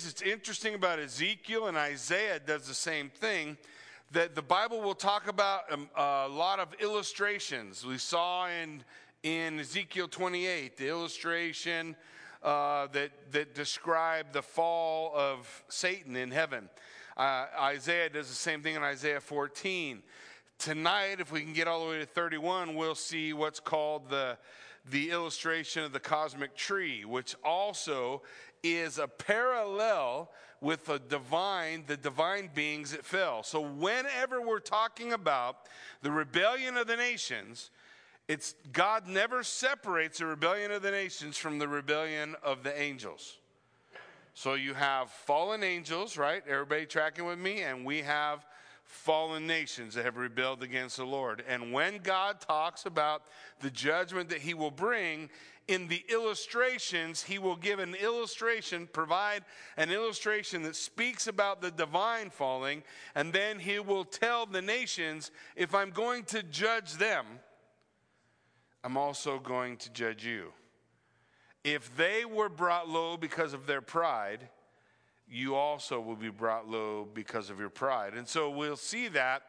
things that's interesting about Ezekiel and Isaiah does the same thing. That the Bible will talk about um, a lot of illustrations. We saw in in Ezekiel 28 the illustration uh, that that described the fall of Satan in heaven. Uh, Isaiah does the same thing in Isaiah 14. Tonight, if we can get all the way to 31, we'll see what's called the the illustration of the cosmic tree, which also is a parallel with the divine, the divine beings that fell. So whenever we're talking about the rebellion of the nations, it's God never separates the rebellion of the nations from the rebellion of the angels. So you have fallen angels, right? Everybody tracking with me? And we have fallen nations that have rebelled against the Lord. And when God talks about the judgment that he will bring, in the illustrations, he will give an illustration, provide an illustration that speaks about the divine falling, and then he will tell the nations if I'm going to judge them, I'm also going to judge you. If they were brought low because of their pride, you also will be brought low because of your pride. And so we'll see that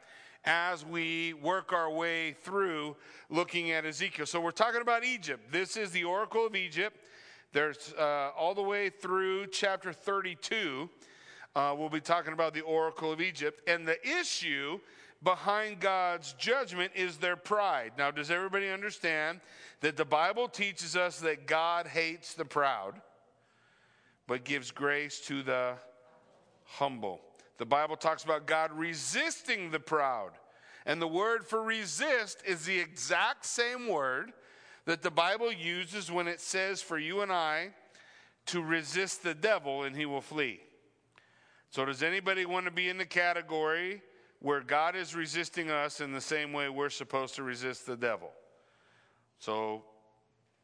as we work our way through looking at Ezekiel. So we're talking about Egypt. This is the Oracle of Egypt. There's uh, all the way through chapter 32. Uh, we'll be talking about the Oracle of Egypt. And the issue behind God's judgment is their pride. Now, does everybody understand that the Bible teaches us that God hates the proud? but gives grace to the humble. The Bible talks about God resisting the proud. And the word for resist is the exact same word that the Bible uses when it says for you and I to resist the devil and he will flee. So, does anybody want to be in the category where God is resisting us in the same way we're supposed to resist the devil? So,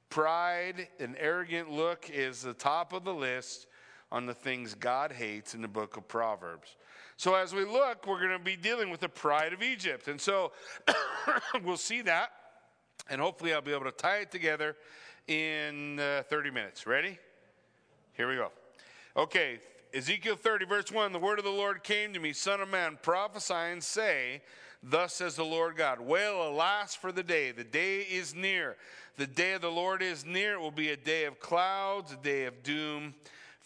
Pride, and arrogant look, is the top of the list on the things God hates in the book of Proverbs. So, as we look, we're going to be dealing with the pride of Egypt. And so, we'll see that. And hopefully, I'll be able to tie it together in uh, 30 minutes. Ready? Here we go. Okay, Ezekiel 30, verse 1 The word of the Lord came to me, Son of man, prophesy and say, Thus says the Lord God, Wail, alas, for the day. The day is near. The day of the Lord is near. It will be a day of clouds, a day of doom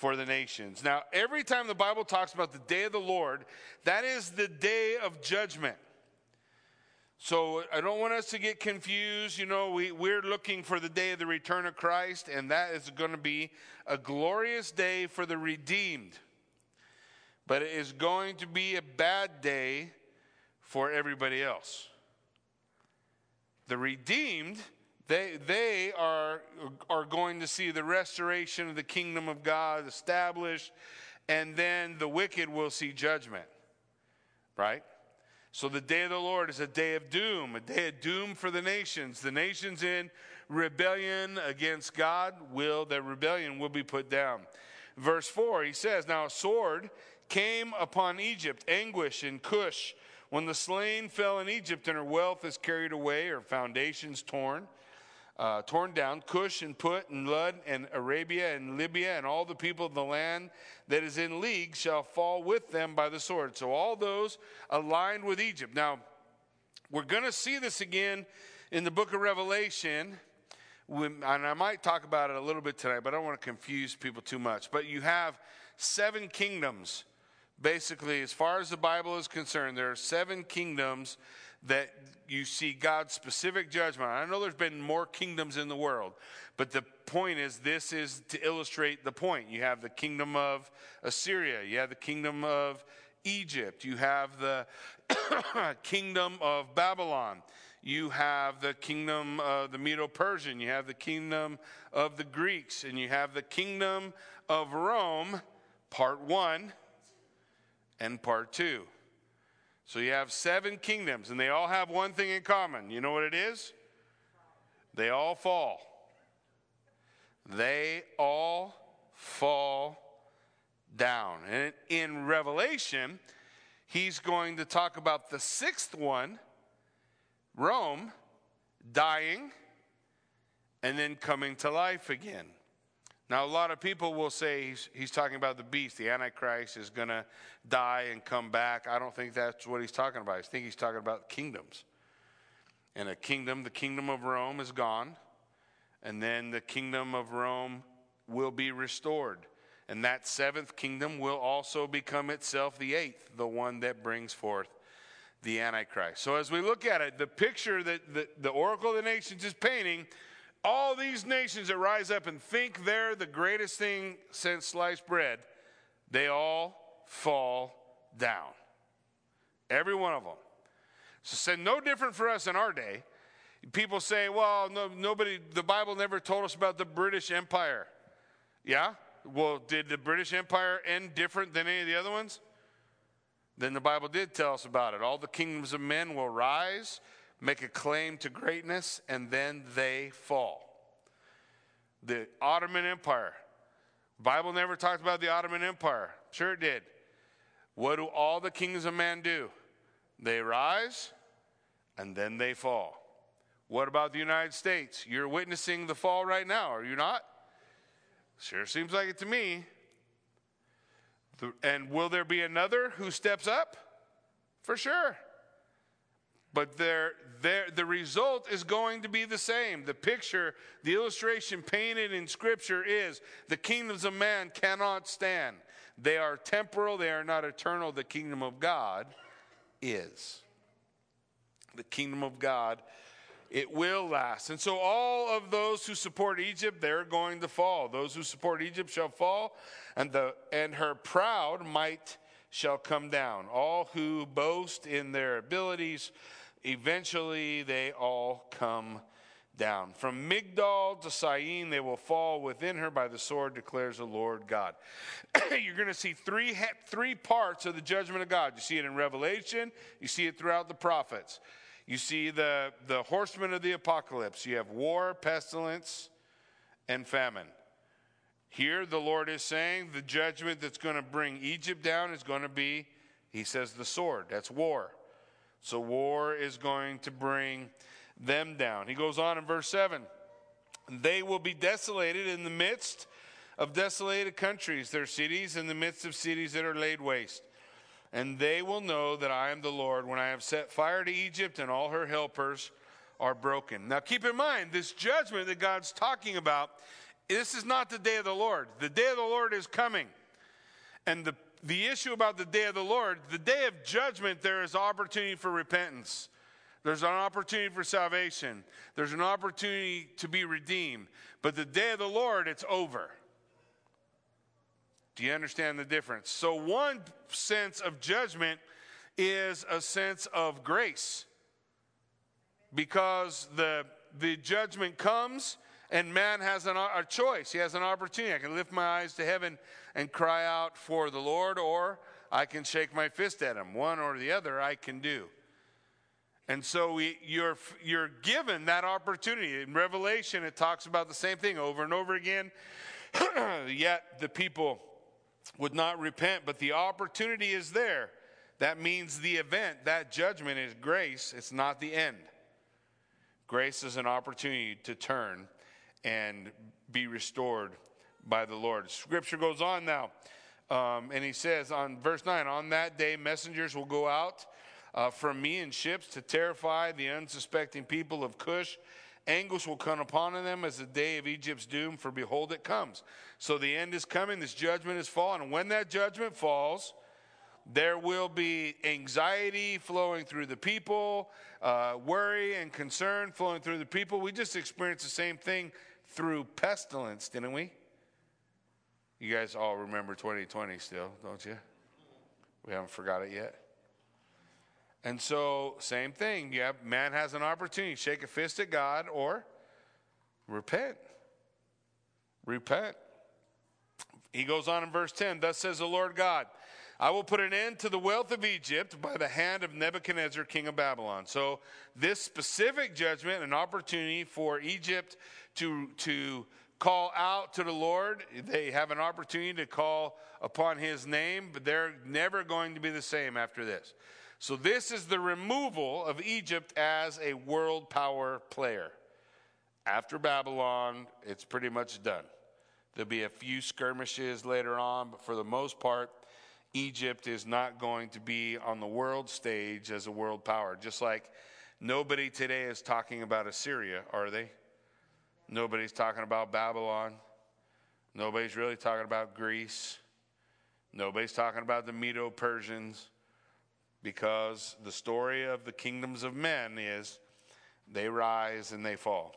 for the nations. Now, every time the Bible talks about the day of the Lord, that is the day of judgment. So I don't want us to get confused. You know, we, we're looking for the day of the return of Christ, and that is going to be a glorious day for the redeemed. But it is going to be a bad day for everybody else. The redeemed, they, they are, are going to see the restoration of the kingdom of God established, and then the wicked will see judgment. Right? So the day of the Lord is a day of doom, a day of doom for the nations. The nations in rebellion against God will, their rebellion will be put down. Verse 4, he says, Now a sword came upon Egypt, anguish and Cush when the slain fell in Egypt and her wealth is carried away, her foundations torn, uh, torn down, Cush and Put and Lud and Arabia and Libya and all the people of the land that is in league shall fall with them by the sword. So all those aligned with Egypt. Now, we're going to see this again in the book of Revelation. and I might talk about it a little bit tonight, but I don't want to confuse people too much. But you have seven kingdoms basically, as far as the Bible is concerned, there are seven kingdoms that you see God's specific judgment. I know there's been more kingdoms in the world, but the point is this is to illustrate the point. You have the kingdom of Assyria, you have the kingdom of Egypt, you have the kingdom of Babylon. You have the kingdom of the Medo Persian, you have the kingdom of the Greeks, and you have the kingdom of Rome, part one, and part two. So you have seven kingdoms, and they all have one thing in common. You know what it is? They all fall. They all fall down. And in Revelation, he's going to talk about the sixth one, Rome, dying and then coming to life again. Now, a lot of people will say he's, he's talking about the beast. The Antichrist is going to die and come back. I don't think that's what he's talking about. I think he's talking about kingdoms. And a kingdom, the kingdom of Rome is gone. And then the kingdom of Rome will be restored. And that seventh kingdom will also become itself the eighth, the one that brings forth the Antichrist. So as we look at it, the picture that the, the Oracle of the Nations is painting all these nations that rise up and think they're the greatest thing since sliced bread, they all fall down. Every one of them. So, no different for us in our day. People say, well, no, nobody, the Bible never told us about the British Empire. Yeah? Well, did the British Empire end different than any of the other ones? Then the Bible did tell us about it. All the kingdoms of men will rise make a claim to greatness, and then they fall. The Ottoman Empire. Bible never talked about the Ottoman Empire. Sure it did. What do all the kings of man do? They rise and then they fall. What about the United States? You're witnessing the fall right now, are you not? Sure seems like it to me. And will there be another who steps up? For sure. But there, there, the result is going to be the same. The picture, the illustration painted in Scripture is the kingdoms of man cannot stand. They are temporal, they are not eternal. The kingdom of God is. The kingdom of God, it will last. And so all of those who support Egypt, they're going to fall. Those who support Egypt shall fall, and, the, and her proud might shall come down. All who boast in their abilities, Eventually, they all come down. From Migdal to Syene, they will fall within her by the sword, declares the Lord God. You're going to see three, three parts of the judgment of God. You see it in Revelation, you see it throughout the prophets. You see the, the horsemen of the apocalypse. You have war, pestilence, and famine. Here, the Lord is saying the judgment that's going to bring Egypt down is going to be, he says, the sword. That's war. So war is going to bring them down. He goes on in verse 7 They will be desolated in the midst of desolated countries, their cities in the midst of cities that are laid waste. And they will know that I am the Lord when I have set fire to Egypt and all her helpers are broken. Now keep in mind, this judgment that God's talking about, this is not the day of the Lord. The day of the Lord is coming. And the the issue about the day of the Lord, the day of judgment, there is opportunity for repentance. There's an opportunity for salvation. There's an opportunity to be redeemed. But the day of the Lord, it's over. Do you understand the difference? So, one sense of judgment is a sense of grace because the, the judgment comes and man has an, a choice. He has an opportunity. I can lift my eyes to heaven and cry out for the Lord, or I can shake my fist at him. One or the other I can do. And so we, you're, you're given that opportunity. In Revelation, it talks about the same thing over and over again. Yet the people would not repent, but the opportunity is there. That means the event, that judgment is grace, it's not the end. Grace is an opportunity to turn and be restored by the Lord. Scripture goes on now, um, and he says on verse 9 On that day, messengers will go out uh, from me in ships to terrify the unsuspecting people of Cush. Anguish will come upon them as the day of Egypt's doom, for behold, it comes. So the end is coming, this judgment is fallen. And when that judgment falls, there will be anxiety flowing through the people, uh, worry and concern flowing through the people. We just experienced the same thing through pestilence, didn't we? You guys all remember 2020 still, don't you? We haven't forgot it yet. And so, same thing. Have, man has an opportunity. Shake a fist at God or repent. Repent. He goes on in verse 10 Thus says the Lord God, I will put an end to the wealth of Egypt by the hand of Nebuchadnezzar, king of Babylon. So, this specific judgment, an opportunity for Egypt to, to call out to the Lord. They have an opportunity to call upon his name, but they're never going to be the same after this. So, this is the removal of Egypt as a world power player. After Babylon, it's pretty much done. There'll be a few skirmishes later on, but for the most part, Egypt is not going to be on the world stage as a world power. Just like nobody today is talking about Assyria, are they? Nobody's talking about Babylon. Nobody's really talking about Greece. Nobody's talking about the Medo Persians because the story of the kingdoms of men is they rise and they fall.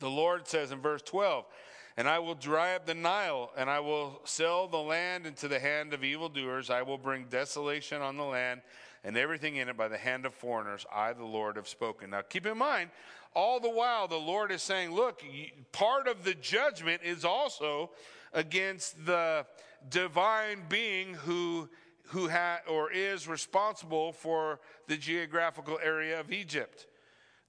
The Lord says in verse 12, and I will dry up the Nile, and I will sell the land into the hand of evildoers. I will bring desolation on the land and everything in it by the hand of foreigners. I, the Lord, have spoken. Now, keep in mind, all the while, the Lord is saying, look, part of the judgment is also against the divine being who who ha- or is responsible for the geographical area of Egypt.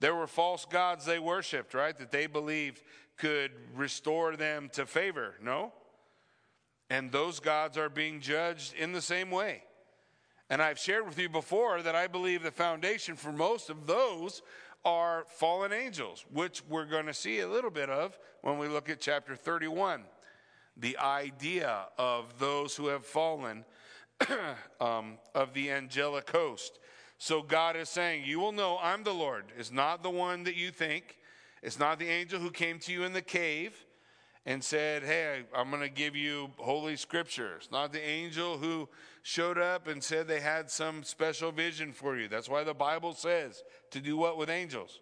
There were false gods they worshiped, right? That they believed could restore them to favor. No? And those gods are being judged in the same way. And I've shared with you before that I believe the foundation for most of those are fallen angels, which we're going to see a little bit of when we look at chapter 31. The idea of those who have fallen um, of the angelic host. So God is saying, You will know I'm the Lord. It's not the one that you think. It's not the angel who came to you in the cave and said, Hey, I'm going to give you holy scripture. It's not the angel who showed up and said they had some special vision for you. That's why the Bible says to do what with angels?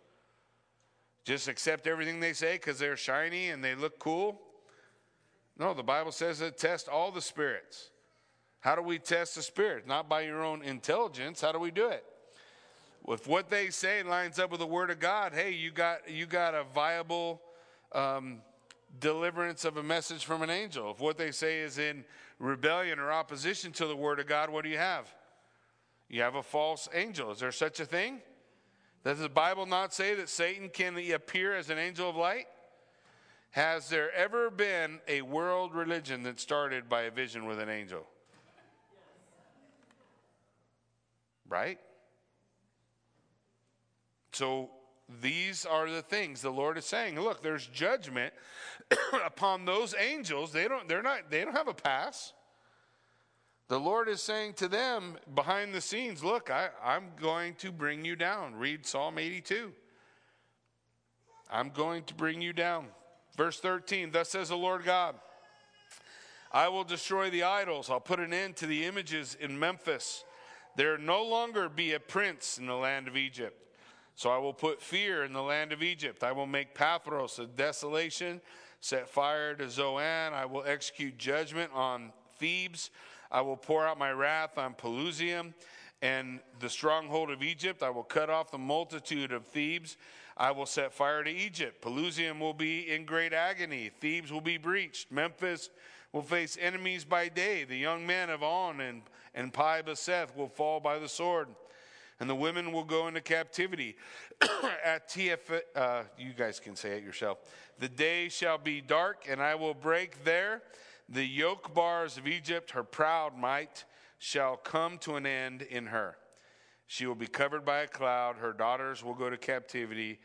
Just accept everything they say because they're shiny and they look cool? No, the Bible says to test all the spirits. How do we test the spirit? Not by your own intelligence. How do we do it? If what they say lines up with the word of God, hey, you got you got a viable um, deliverance of a message from an angel. If what they say is in rebellion or opposition to the word of God, what do you have? You have a false angel. Is there such a thing? Does the Bible not say that Satan can appear as an angel of light? Has there ever been a world religion that started by a vision with an angel? Right? So these are the things the Lord is saying. Look, there's judgment upon those angels. They don't, they're not, they don't have a pass. The Lord is saying to them behind the scenes, look, I, I'm going to bring you down. Read Psalm 82. I'm going to bring you down. Verse 13, thus says the Lord God. I will destroy the idols. I'll put an end to the images in Memphis. There no longer be a prince in the land of Egypt. So I will put fear in the land of Egypt. I will make Pathros a desolation, set fire to Zoan. I will execute judgment on Thebes. I will pour out my wrath on Pelusium and the stronghold of Egypt. I will cut off the multitude of Thebes. I will set fire to Egypt. Pelusium will be in great agony. Thebes will be breached. Memphis will face enemies by day. The young men of On and, and Pi Beseth will fall by the sword and the women will go into captivity. At TF, uh, you guys can say it yourself. The day shall be dark, and I will break there the yoke bars of Egypt. Her proud might shall come to an end in her. She will be covered by a cloud. Her daughters will go to captivity.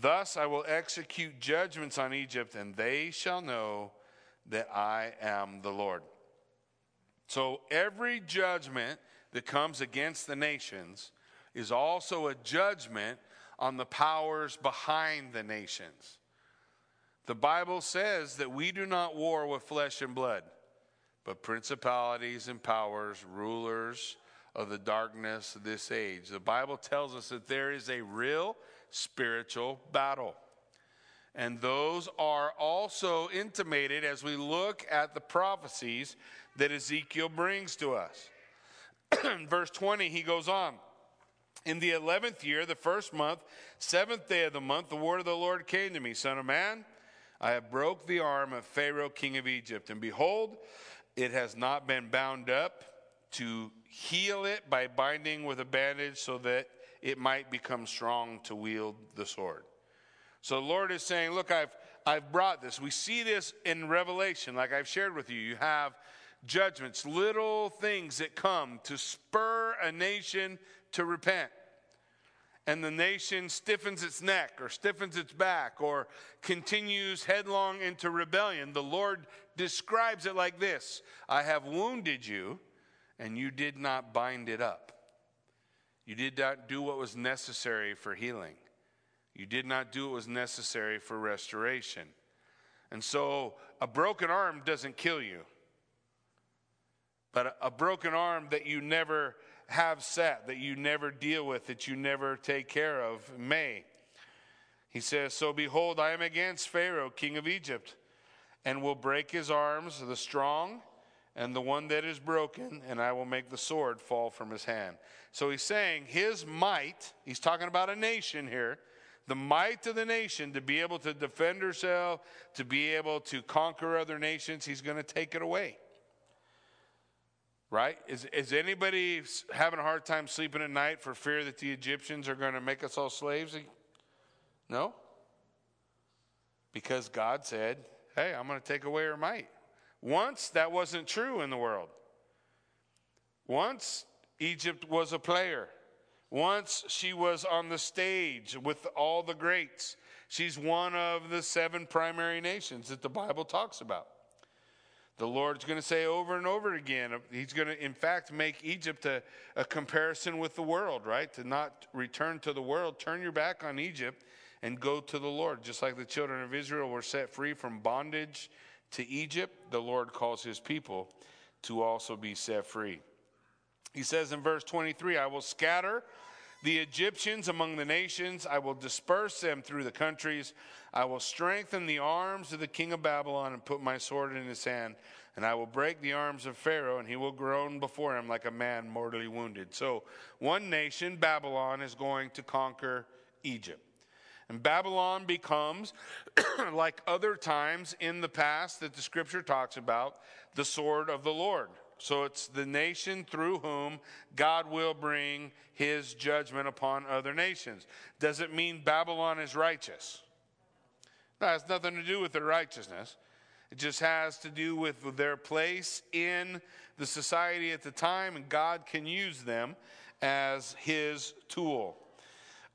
Thus I will execute judgments on Egypt, and they shall know that I am the Lord. So every judgment that comes against the nations is also a judgment on the powers behind the nations. The Bible says that we do not war with flesh and blood, but principalities and powers, rulers of the darkness of this age. The Bible tells us that there is a real spiritual battle. And those are also intimated as we look at the prophecies that Ezekiel brings to us. Verse 20, he goes on. In the eleventh year, the first month, seventh day of the month, the word of the Lord came to me, Son of man, I have broke the arm of Pharaoh, king of Egypt, and behold, it has not been bound up to heal it by binding with a bandage so that it might become strong to wield the sword. So the Lord is saying, Look, I've, I've brought this. We see this in Revelation, like I've shared with you. You have judgments, little things that come to spur a nation to repent. and the nation stiffens its neck or stiffens its back or continues headlong into rebellion, the Lord describes it like this I have wounded you, and you did not bind it up. You did not do what was necessary for healing. You did not do what was necessary for restoration. And so a broken arm doesn't kill you. But a, broken arm that you never have set, that you never deal with, that you never take care of, may. He says, So behold, I am against Pharaoh, king of Egypt, and will break his arms, the strong and the one that is broken, and I will make the sword fall from his hand. So he's saying his might, he's talking about a nation here, the might of the nation to be able to defend herself, to be able to conquer other nations, he's going to take it away. Right? Is, is anybody having a hard time sleeping at night for fear that the Egyptians are going to make us all slaves? No? Because God said, hey, I'm going to take away her might. Once that wasn't true in the world. Once Egypt was a player. Once she was on the stage with all the greats. She's one of the seven primary nations that the Bible talks about. The Lord's going to say over and over again, uh, He's going to, in fact, make Egypt a, a comparison with the world, right? To not return to the world, turn your back on Egypt and go to the Lord. Just like the children of Israel were set free from bondage to Egypt, the Lord calls His people to also be set free. He says in verse 23 I will scatter the Egyptians among the nations, I will disperse them through the countries. I will strengthen the arms of the king of Babylon and put my sword in his hand. And I will break the arms of Pharaoh, and he will groan before him like a man mortally wounded. So, one nation, Babylon, is going to conquer Egypt. And Babylon becomes, like other times in the past that the scripture talks about, the sword of the Lord. So it's the nation through whom God will bring his judgment upon other nations. Does it mean Babylon is righteous? No, it has nothing to do with their righteousness. It just has to do with their place in the society at the time, and God can use them as his tool.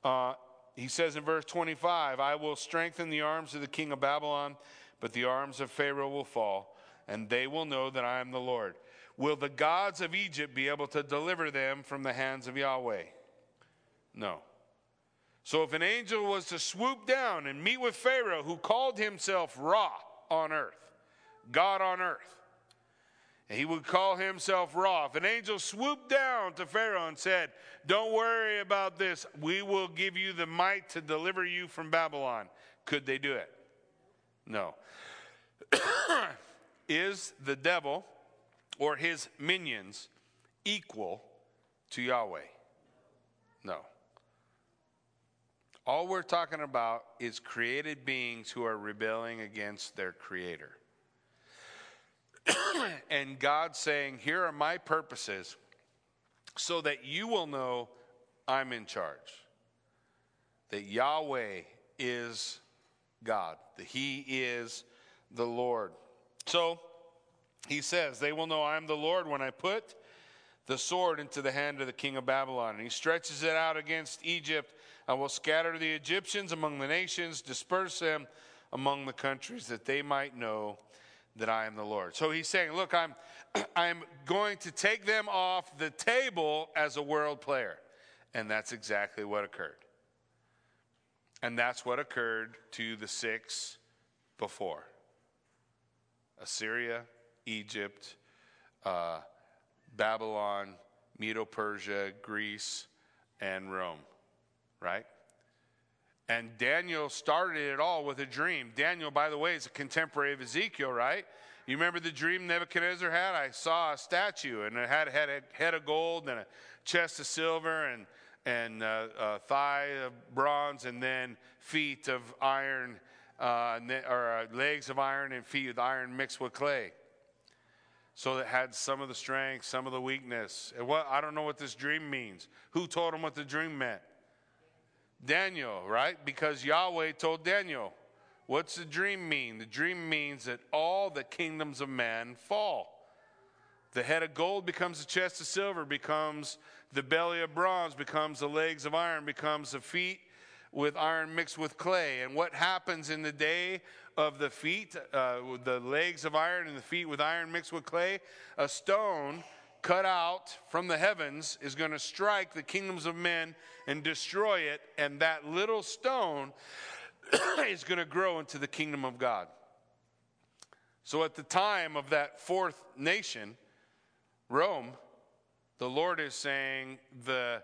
Uh, he says in verse 25, I will strengthen the arms of the king of Babylon, but the arms of Pharaoh will fall, and they will know that I am the Lord. Will the gods of Egypt be able to deliver them from the hands of Yahweh? No. So if an angel was to swoop down and meet with Pharaoh, who called himself Ra on earth, God on earth, and he would call himself Ra. If an angel swooped down to Pharaoh and said, Don't worry about this, we will give you the might to deliver you from Babylon, could they do it? No. Is the devil or his minions equal to Yahweh? No. All we're talking about is created beings who are rebelling against their creator. and God saying, Here are my purposes so that you will know I'm in charge. That Yahweh is God, that He is the Lord. So he says, They will know I'm the Lord when I put the sword into the hand of the king of Babylon. And he stretches it out against Egypt I will scatter the Egyptians among the nations, disperse them among the countries, that they might know that I am the Lord. So he's saying, Look, I'm, I'm going to take them off the table as a world player. And that's exactly what occurred. And that's what occurred to the six before Assyria, Egypt, uh, Babylon, Medo Persia, Greece, and Rome right? And Daniel started it all with a dream. Daniel, by the way, is a contemporary of Ezekiel, right? You remember the dream Nebuchadnezzar had? I saw a statue, and it had a head, of gold and a chest of silver and, and uh, thigh of bronze, and then feet of iron, uh, or uh, legs of iron and feet of iron mixed with clay. So it had some of the strength, some of the weakness. And what I don't know what this dream means. Who told him what the dream meant? Daniel, right? Because Yahweh told Daniel, What's the dream mean? The dream means that all the kingdoms of man fall. The head of gold becomes the chest of silver, becomes the belly of bronze, becomes the legs of iron, becomes the feet with iron mixed with clay. And what happens in the day of the feet, uh, the legs of iron and the feet with iron mixed with clay? A stone cut out from the heavens is going to strike the kingdoms of men and destroy it. And that little stone is going to grow into the kingdom of God. So at the time of that fourth nation, Rome, the Lord is saying the,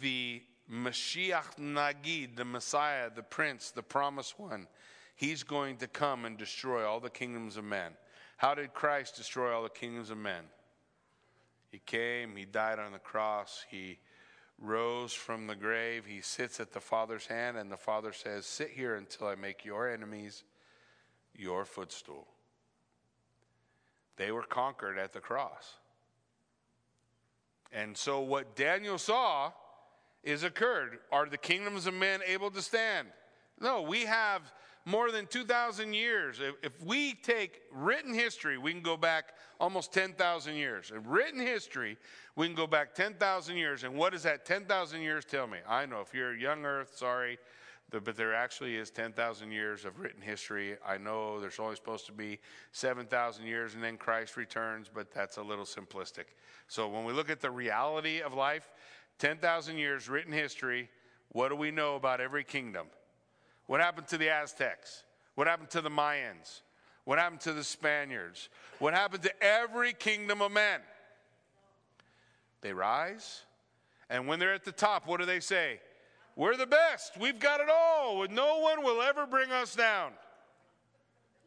the Mashiach Nagid, the Messiah, the Prince, the Promised One, he's going to come and destroy all the kingdoms of men. How did Christ destroy all the kingdoms of men? He came, he died on the cross, he rose from the grave, he sits at the Father's hand, and the Father says, Sit here until I make your enemies your footstool. They were conquered at the cross. And so, what Daniel saw is occurred. Are the kingdoms of men able to stand? No, we have more than 2,000 years. If, we take written history, we can go back almost 10,000 years. In written history, we can go back 10,000 years. And what does that 10,000 years tell me? I know if you're young earth, sorry, but there actually is 10,000 years of written history. I know there's only supposed to be 7,000 years and then Christ returns, but that's a little simplistic. So when we look at the reality of life, 10,000 years written history, what do we know about every kingdom? What happened to the Aztecs? What happened to the Mayans? What happened to the Spaniards? What happened to every kingdom of men? They rise, and when they're at the top, what do they say? We're the best. We've got it all. No one will ever bring us down.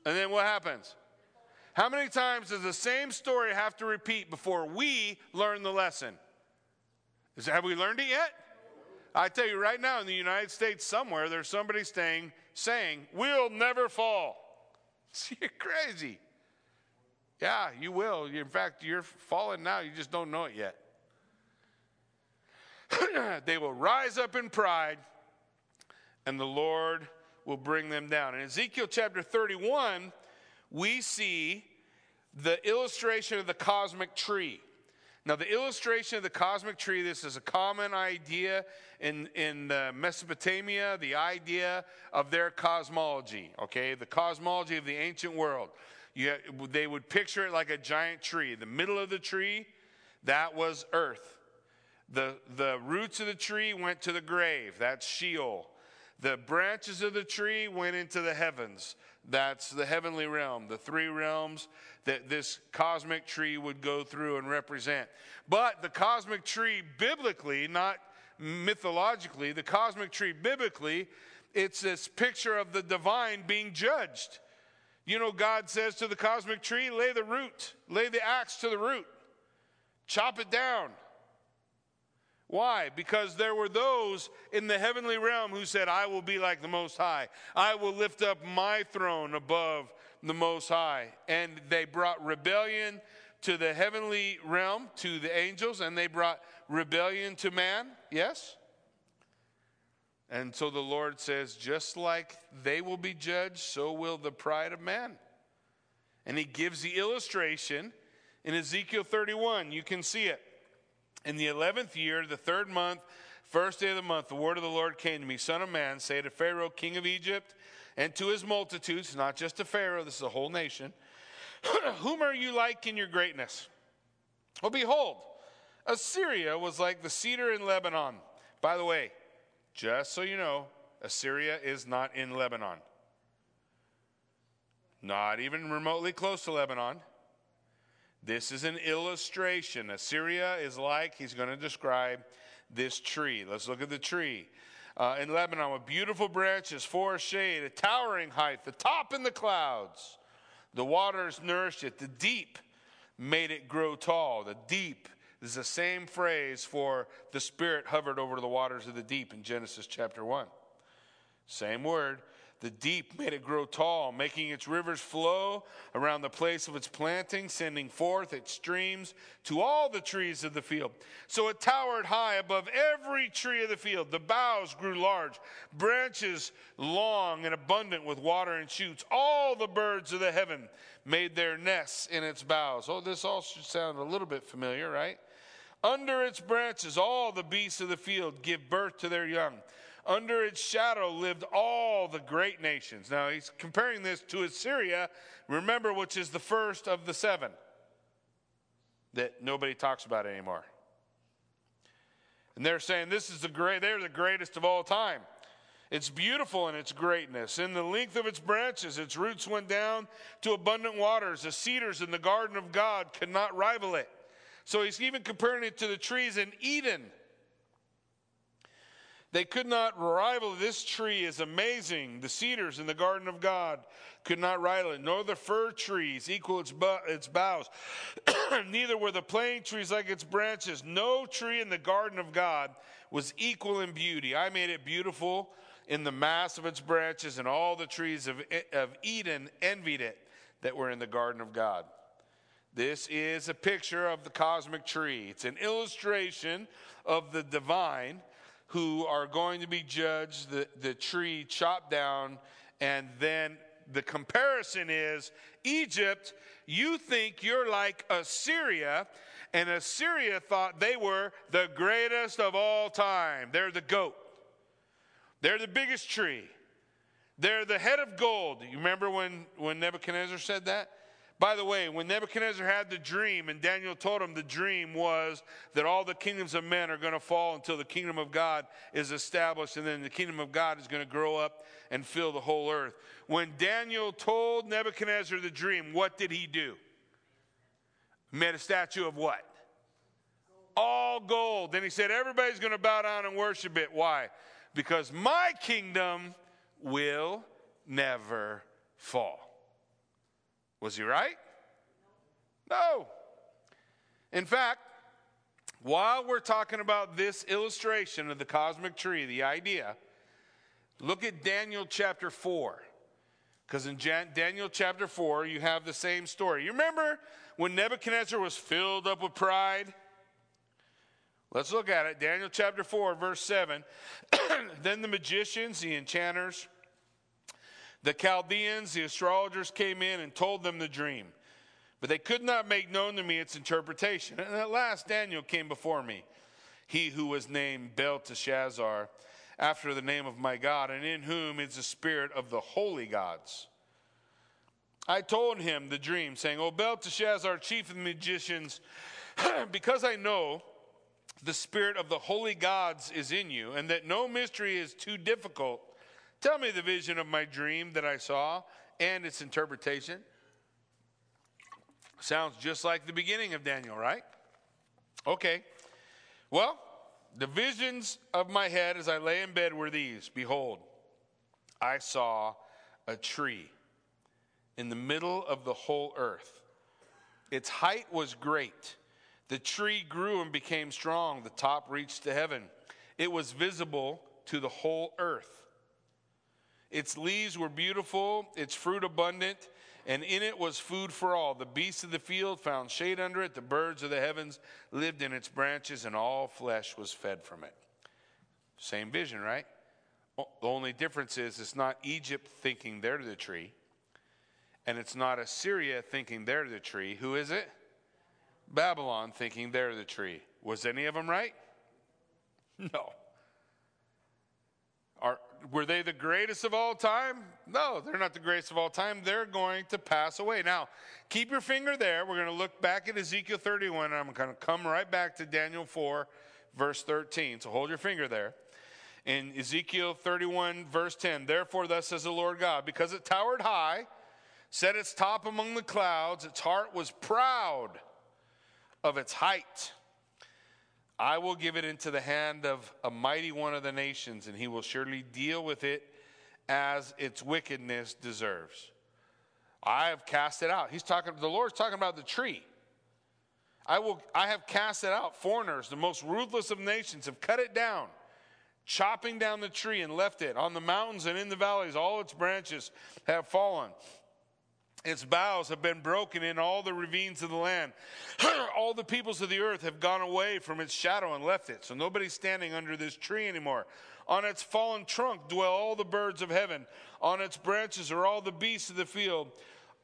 And then what happens? How many times does the same story have to repeat before we learn the lesson? Is, have we learned it yet? I tell you right now, in the United States, somewhere there's somebody staying, saying, "We'll never fall." See, you're crazy. Yeah, you will. In fact, you're falling now. You just don't know it yet. they will rise up in pride, and the Lord will bring them down. In Ezekiel chapter 31, we see the illustration of the cosmic tree. Now, the illustration of the cosmic tree, this is a common idea in, in uh, Mesopotamia, the idea of their cosmology, okay? The cosmology of the ancient world. You, they would picture it like a giant tree. The middle of the tree, that was earth. The, the roots of the tree went to the grave. That's Sheol. The branches of the tree went into the heavens. That's the heavenly realm, the three realms that this cosmic tree would go through and represent. But the cosmic tree, biblically, not mythologically, the cosmic tree, biblically, it's this picture of the divine being judged. You know, God says to the cosmic tree, lay the root, lay the axe to the root, chop it down. Why? Because there were those in the heavenly realm who said, I will be like the Most High. I will lift up my throne above the Most High. And they brought rebellion to the heavenly realm, to the angels, and they brought rebellion to man. Yes? And so the Lord says, just like they will be judged, so will the pride of man. And he gives the illustration in Ezekiel 31. You can see it. In the eleventh year, the third month, first day of the month, the word of the Lord came to me Son of man, say to Pharaoh, king of Egypt, and to his multitudes, not just to Pharaoh, this is a whole nation, whom are you like in your greatness? Well, behold, Assyria was like the cedar in Lebanon. By the way, just so you know, Assyria is not in Lebanon. Not even remotely close to Lebanon. This is an illustration. Assyria is like, he's going to describe this tree. Let's look at the tree. Uh, in Lebanon, with beautiful branches, forest shade, a towering height, the top in the clouds. The waters nourished it. The deep made it grow tall. The deep is the same phrase for the Spirit hovered over the waters of the deep in Genesis chapter 1. Same word. The deep made it grow tall, making its rivers flow around the place of its planting, sending forth its streams to all the trees of the field. So it towered high above every tree of the field. The boughs grew large, branches long and abundant with water and shoots. All the birds of the heaven made their nests in its boughs. Oh, this all should sound a little bit familiar, right? Under its branches, all the beasts of the field give birth to their young. Under its shadow lived all the great nations. Now he's comparing this to Assyria, remember, which is the first of the seven that nobody talks about anymore. And they're saying this is the great, they're the greatest of all time. It's beautiful in its greatness. In the length of its branches, its roots went down to abundant waters. The cedars in the garden of God could not rival it. So he's even comparing it to the trees in Eden they could not rival this tree is amazing. The cedars in the garden of God could not rival it, nor the fir trees equal its, bu- its boughs. Neither were the plane trees like its branches. No tree in the garden of God was equal in beauty. I made it beautiful in the mass of its branches, and all the trees of, of Eden envied it that were in the garden of God. This is a picture of the cosmic tree. It's an illustration of the divine who are going to be judged, the, the tree chopped down, and then the comparison is Egypt, you think you're like Assyria, and Assyria thought they were the greatest of all time. They're the goat, they're the biggest tree, they're the head of gold. You remember when, when Nebuchadnezzar said that? By the way, when Nebuchadnezzar had the dream, and Daniel told him the dream was that all the kingdoms of men are going to fall until the kingdom of God is established, and then the kingdom of God is going to grow up and fill the whole earth. When Daniel told Nebuchadnezzar the dream, what did he do? Made a statue of what? All gold. Then he said, everybody's going to bow down and worship it. Why? Because my kingdom will never fall. Was he right? No. In fact, while we're talking about this illustration of the cosmic tree, the idea, look at Daniel chapter 4. Because in Jan- Daniel chapter 4, you have the same story. You remember when Nebuchadnezzar was filled up with pride? Let's look at it. Daniel chapter 4, verse 7. then the magicians, the enchanters, the Chaldeans, the astrologers came in and told them the dream, but they could not make known to me its interpretation. And at last Daniel came before me, he who was named Belteshazzar, after the name of my God, and in whom is the spirit of the holy gods. I told him the dream, saying, O Belteshazzar, chief of magicians, because I know the spirit of the holy gods is in you, and that no mystery is too difficult Tell me the vision of my dream that I saw and its interpretation. Sounds just like the beginning of Daniel, right? Okay. Well, the visions of my head as I lay in bed were these Behold, I saw a tree in the middle of the whole earth. Its height was great. The tree grew and became strong. The top reached to heaven. It was visible to the whole earth. Its leaves were beautiful, its fruit abundant, and in it was food for all. The beasts of the field found shade under it, the birds of the heavens lived in its branches, and all flesh was fed from it. Same vision, right? The only difference is it's not Egypt thinking they're the tree, and it's not Assyria thinking they're the tree. Who is it? Babylon thinking they're the tree. Was any of them right? No. Were they the greatest of all time? No, they're not the greatest of all time. They're going to pass away. Now, keep your finger there. We're going to look back at Ezekiel 31, and I'm going to come right back to Daniel 4, verse 13. So hold your finger there. In Ezekiel 31, verse 10, therefore, thus says the Lord God, because it towered high, set its top among the clouds, its heart was proud of its height. I will give it into the hand of a mighty one of the nations, and he will surely deal with it as its wickedness deserves. I have cast it out. He's talking, the Lord's talking about the tree. I will I have cast it out. Foreigners, the most ruthless of nations, have cut it down. chopping down the tree and left it. On the mountains and in the valleys, all its branches have fallen. Its boughs have been broken in all the ravines of the land. all the peoples of the earth have gone away from its shadow and left it. So nobody's standing under this tree anymore. On its fallen trunk dwell all the birds of heaven. On its branches are all the beasts of the field.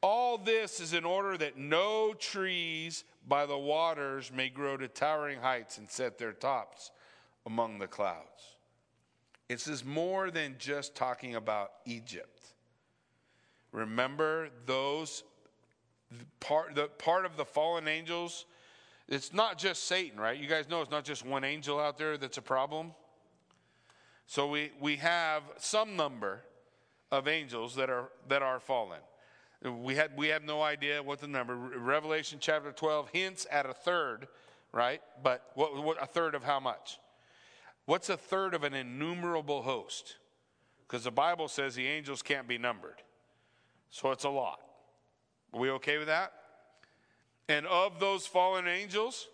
All this is in order that no trees by the waters may grow to towering heights and set their tops among the clouds. This is more than just talking about Egypt. Remember those part the part of the fallen angels. It's not just Satan, right? You guys know it's not just one angel out there that's a problem. So we, we have some number of angels that are that are fallen. We had we have no idea what the number. Revelation chapter 12 hints at a third, right? But what, what a third of how much? What's a third of an innumerable host? Because the Bible says the angels can't be numbered. So it's a lot. Are we okay with that? And of those fallen angels,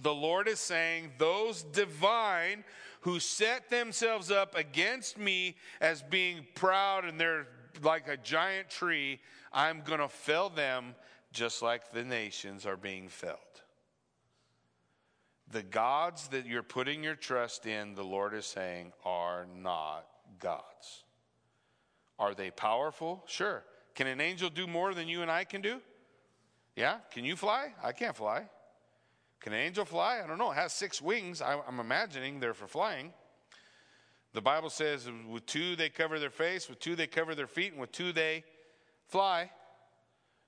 the Lord is saying, those divine who set themselves up against me as being proud and they're like a giant tree, I'm going to fell them just like the nations are being felled. The gods that you're putting your trust in, the Lord is saying, are not gods. Are they powerful? Sure. Can an angel do more than you and I can do? Yeah. Can you fly? I can't fly. Can an angel fly? I don't know. It has six wings. I, am imagining they're for flying. The Bible says with two they cover their face, with two they cover their feet, and with two they fly.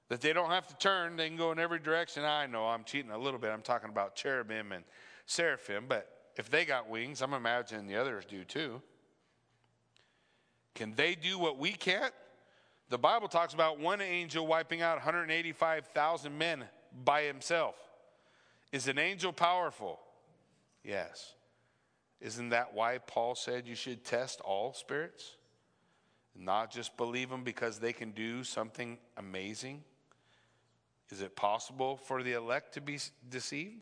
That they don't have to turn, they can go in every direction. I know I'm cheating a little bit. I'm talking about cherubim and seraphim, but if they got wings, I'm imagining the others do too. Can they do what we can't? The Bible talks about one angel wiping out 185,000 men by himself. Is an angel powerful? Yes. Isn't that why Paul said you should test all spirits? Not just believe them because they can do something amazing? Is it possible for the elect to be deceived?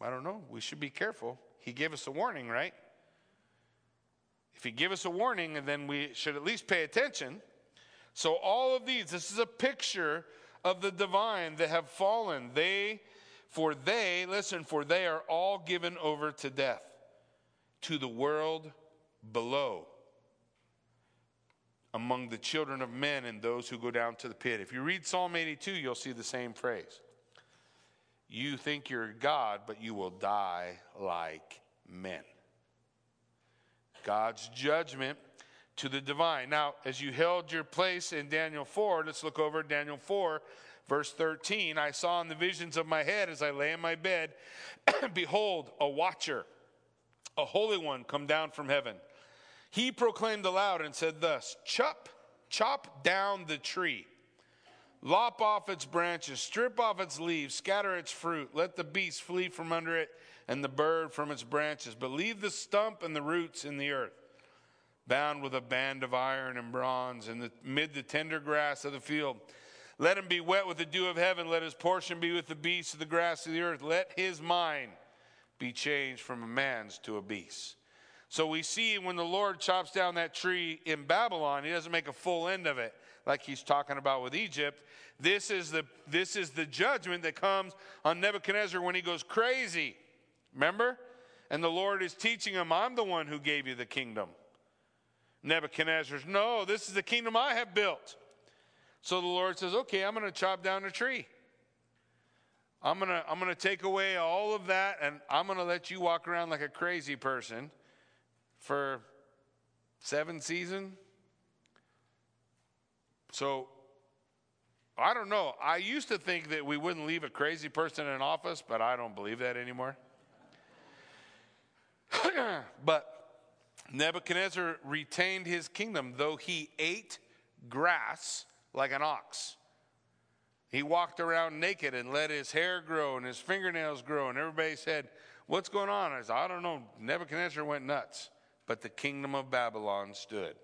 I don't know. We should be careful. He gave us a warning, right? If he give us a warning, and then we should at least pay attention. So, all of these, this is a picture of the divine that have fallen. They for they, listen, for they are all given over to death, to the world below, among the children of men and those who go down to the pit. If you read Psalm 82, you'll see the same phrase. You think you're God, but you will die like men. God's judgment to the divine. Now, as you held your place in Daniel 4, let's look over Daniel 4, Verse 13 I saw in the visions of my head as I lay in my bed, behold, a watcher, a holy one, come down from heaven. He proclaimed aloud and said thus Chop, chop down the tree, lop off its branches, strip off its leaves, scatter its fruit, let the beast flee from under it and the bird from its branches, but leave the stump and the roots in the earth bound with a band of iron and bronze, and amid the tender grass of the field. Let him be wet with the dew of heaven. Let his portion be with the beasts of the grass of the earth. Let his mind be changed from a man's to a beast. So we see when the Lord chops down that tree in Babylon, he doesn't make a full end of it like he's talking about with Egypt. This is the, this is the judgment that comes on Nebuchadnezzar when he goes crazy. Remember? And the Lord is teaching him, I'm the one who gave you the kingdom. Nebuchadnezzar's, no, this is the kingdom I have built. So the Lord says, okay, I'm going to chop down a tree. I'm going to I'm going to take away all of that and I'm going to let you walk around like a crazy person for 7 season. So I don't know. I used to think that we wouldn't leave a crazy person in office, but I don't believe that anymore. but Nebuchadnezzar retained his kingdom, though he ate grass like an ox. He walked around naked and let his hair grow and his fingernails grow. And everybody said, What's going on? I said, I don't know. Nebuchadnezzar went nuts. But the kingdom of Babylon stood.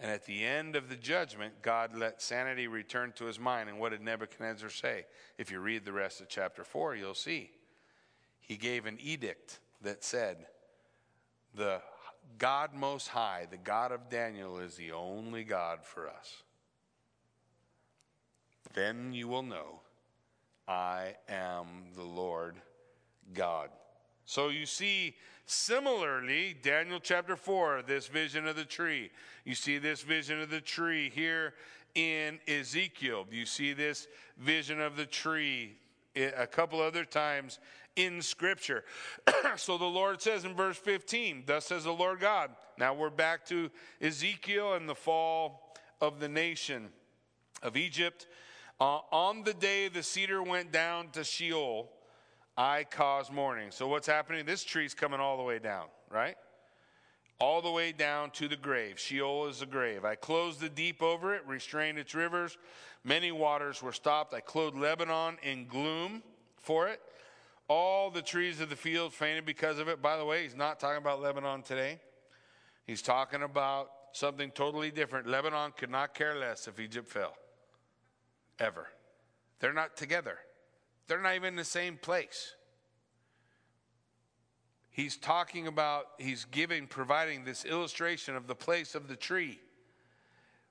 And at the end of the judgment, God let sanity return to his mind. And what did Nebuchadnezzar say? If you read the rest of chapter 4, you'll see. He gave an edict that said, the God Most High, the God of Daniel, is the only God for us. Then you will know I am the Lord God. So you see, similarly, Daniel chapter 4, this vision of the tree. You see this vision of the tree here in Ezekiel. You see this vision of the tree a couple other times in Scripture. so the Lord says in verse 15, Thus says the Lord God. Now we're back to Ezekiel and the fall of the nation of Egypt. Uh, on the day the cedar went down to Sheol, I caused mourning. So what's happening? This tree's coming all the way down, right? All the way down to the grave. Sheol is the grave. I closed the deep over it, restrained its rivers. Many waters were stopped. I clothed Lebanon in gloom for it. All the trees of the field fainted because of it. By the way, he's not talking about Lebanon today. He's talking about something totally different. Lebanon could not care less if Egypt fell. Ever. They're not together. They're not even in the same place. He's talking about, he's giving, providing this illustration of the place of the tree.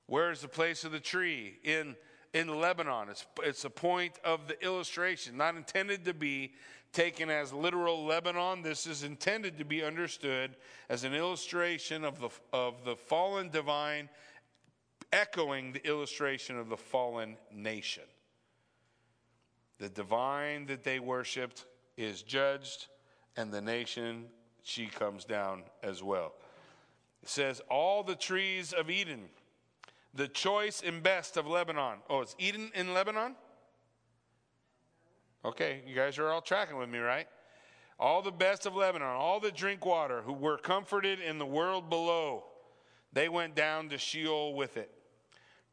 Where's the place of the tree? In, in Lebanon. It's, it's a point of the illustration, not intended to be taken as literal Lebanon. This is intended to be understood as an illustration of the, of the fallen divine, echoing the illustration of the fallen nation. The divine that they worshiped is judged, and the nation, she comes down as well. It says, All the trees of Eden, the choice and best of Lebanon. Oh, it's Eden in Lebanon? Okay, you guys are all tracking with me, right? All the best of Lebanon, all the drink water who were comforted in the world below, they went down to Sheol with it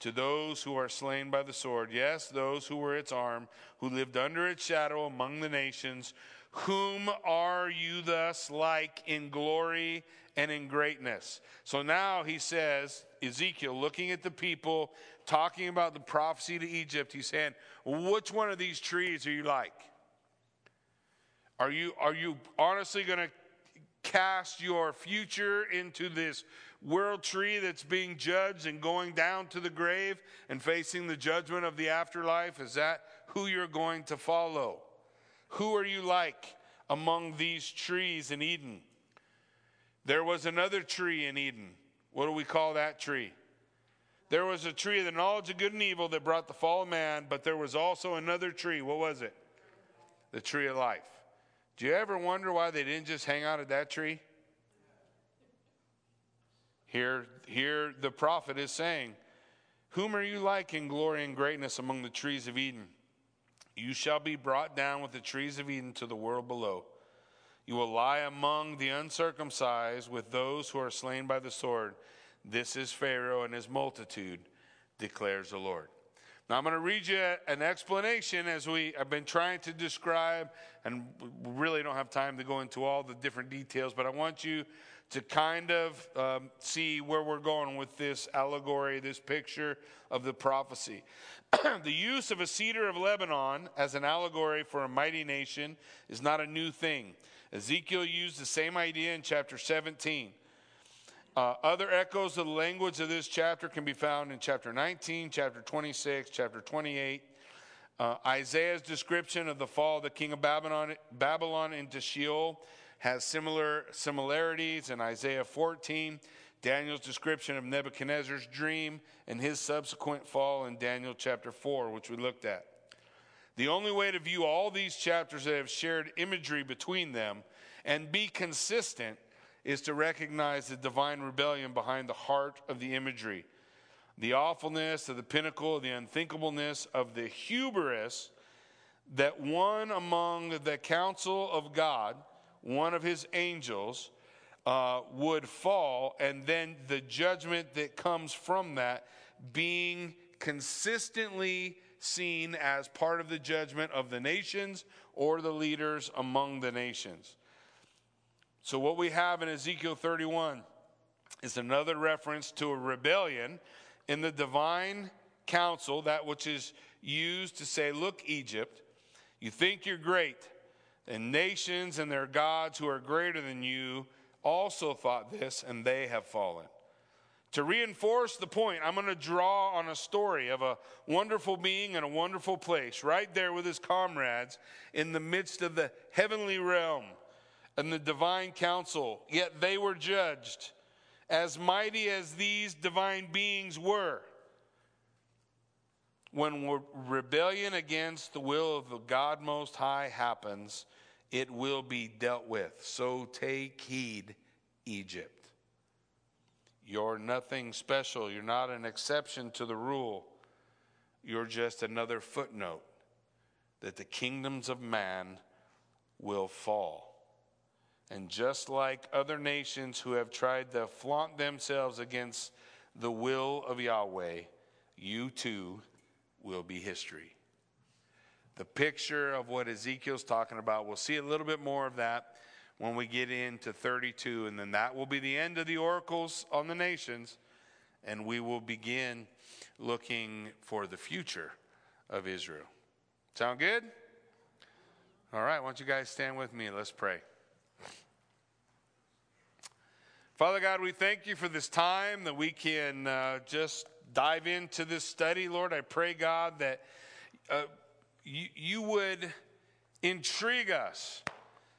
to those who are slain by the sword, yes, those who were its arm, who lived under its shadow among the nations. Whom are you thus like in glory and in greatness? So now he says, Ezekiel, looking at the people, talking about the prophecy to Egypt, he's saying, Which one of these trees are you like? Are you, are you honestly going to cast your future into this world tree that's being judged and going down to the grave and facing the judgment of the afterlife? Is that who you're going to follow? Who are you like among these trees in Eden? There was another tree in Eden. What do we call that tree? There was a tree of the knowledge of good and evil that brought the fall of man, but there was also another tree. What was it? The tree of life. Do you ever wonder why they didn't just hang out at that tree? Here, here the prophet is saying, Whom are you like in glory and greatness among the trees of Eden? You shall be brought down with the trees of Eden to the world below. You will lie among the uncircumcised with those who are slain by the sword. This is Pharaoh and his multitude, declares the Lord. Now, I'm going to read you an explanation as we have been trying to describe, and really don't have time to go into all the different details, but I want you to kind of um, see where we're going with this allegory, this picture of the prophecy. the use of a cedar of Lebanon as an allegory for a mighty nation is not a new thing. Ezekiel used the same idea in chapter 17. Uh, other echoes of the language of this chapter can be found in chapter 19, chapter 26, chapter 28. Uh, Isaiah's description of the fall of the king of Babylon, Babylon into Sheol has similar similarities in Isaiah 14. Daniel's description of Nebuchadnezzar's dream and his subsequent fall in Daniel chapter 4, which we looked at. The only way to view all these chapters that have shared imagery between them and be consistent is to recognize the divine rebellion behind the heart of the imagery, the awfulness of the pinnacle, the unthinkableness of the hubris that one among the council of God, one of his angels, uh, would fall, and then the judgment that comes from that being consistently seen as part of the judgment of the nations or the leaders among the nations. So, what we have in Ezekiel 31 is another reference to a rebellion in the divine council, that which is used to say, Look, Egypt, you think you're great, and nations and their gods who are greater than you also thought this, and they have fallen. To reinforce the point, I'm going to draw on a story of a wonderful being in a wonderful place, right there with his comrades in the midst of the heavenly realm and the divine council. Yet they were judged. As mighty as these divine beings were, when rebellion against the will of the God Most High happens, it will be dealt with. So take heed, Egypt. You're nothing special. You're not an exception to the rule. You're just another footnote that the kingdoms of man will fall. And just like other nations who have tried to flaunt themselves against the will of Yahweh, you too will be history. The picture of what Ezekiel's talking about, we'll see a little bit more of that when we get into 32, and then that will be the end of the oracles on the nations, and we will begin looking for the future of Israel. Sound good? All right, why don't you guys stand with me? Let's pray. Father God, we thank you for this time that we can uh, just dive into this study. Lord, I pray, God, that uh, you, you would intrigue us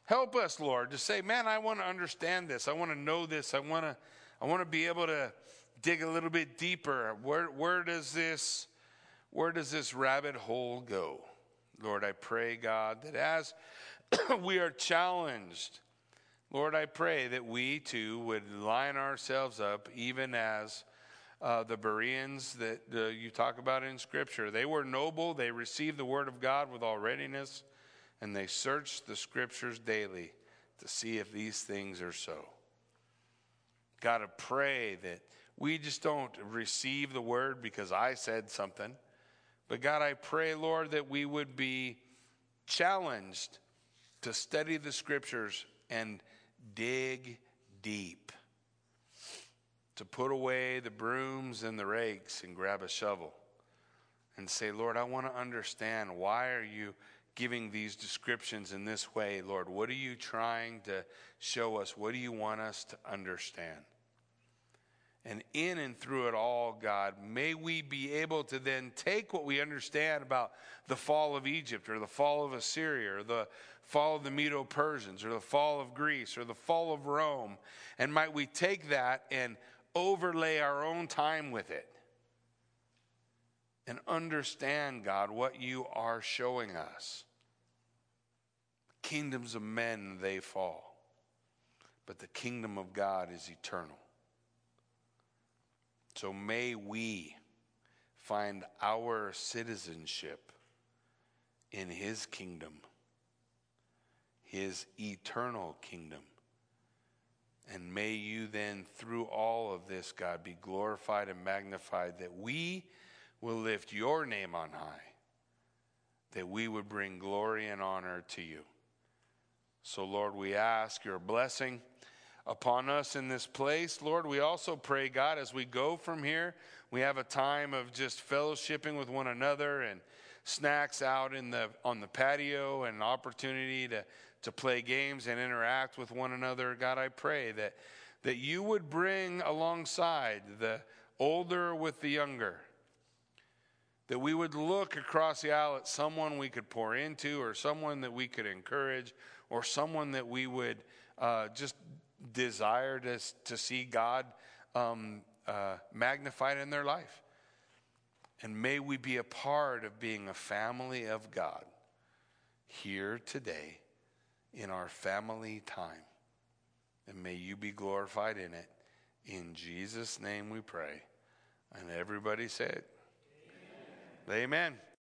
Help us, Lord, to say, man, I want to understand this. I want to know this. I want to, I want to be able to dig a little bit deeper. Where, where does this, where does this rabbit hole go? Lord, I pray, God, that as we are challenged, Lord, I pray that we too would line ourselves up, even as uh, the Bereans that uh, you talk about in Scripture. They were noble, they received the word of God with all readiness and they searched the scriptures daily to see if these things are so. Got to pray that we just don't receive the word because I said something. But God, I pray, Lord, that we would be challenged to study the scriptures and dig deep, to put away the brooms and the rakes and grab a shovel and say, Lord, I want to understand why are you giving these descriptions in this way, Lord? What are you trying to show us? What do you want us to understand? And in and through it all, God, may we be able to then take what we understand about the fall of Egypt or the fall of Assyria or the fall of the Medo Persians or the fall of Greece or the fall of Rome, and might we take that and overlay our own time with it and understand, God, what you are showing us. Kingdoms of men, they fall, but the kingdom of God is eternal. So may we find our citizenship in his kingdom, his eternal kingdom. And may you then, through all of this, God, be glorified and magnified that we will lift your name on high, that we would bring glory and honor to you. So, Lord, we ask your blessing upon us in this place. Lord, we also pray, God, as we go from here, we have a time of just fellowshipping with one another and snacks out in the on the patio and an opportunity to to play games and interact with one another. God, I pray that that you would bring alongside the older with the younger that we would look across the aisle at someone we could pour into or someone that we could encourage or someone that we would uh, just desire to, to see God um, uh, magnified in their life. And may we be a part of being a family of God here today in our family time. And may you be glorified in it. In Jesus' name we pray. And everybody say it. Amen. Amen.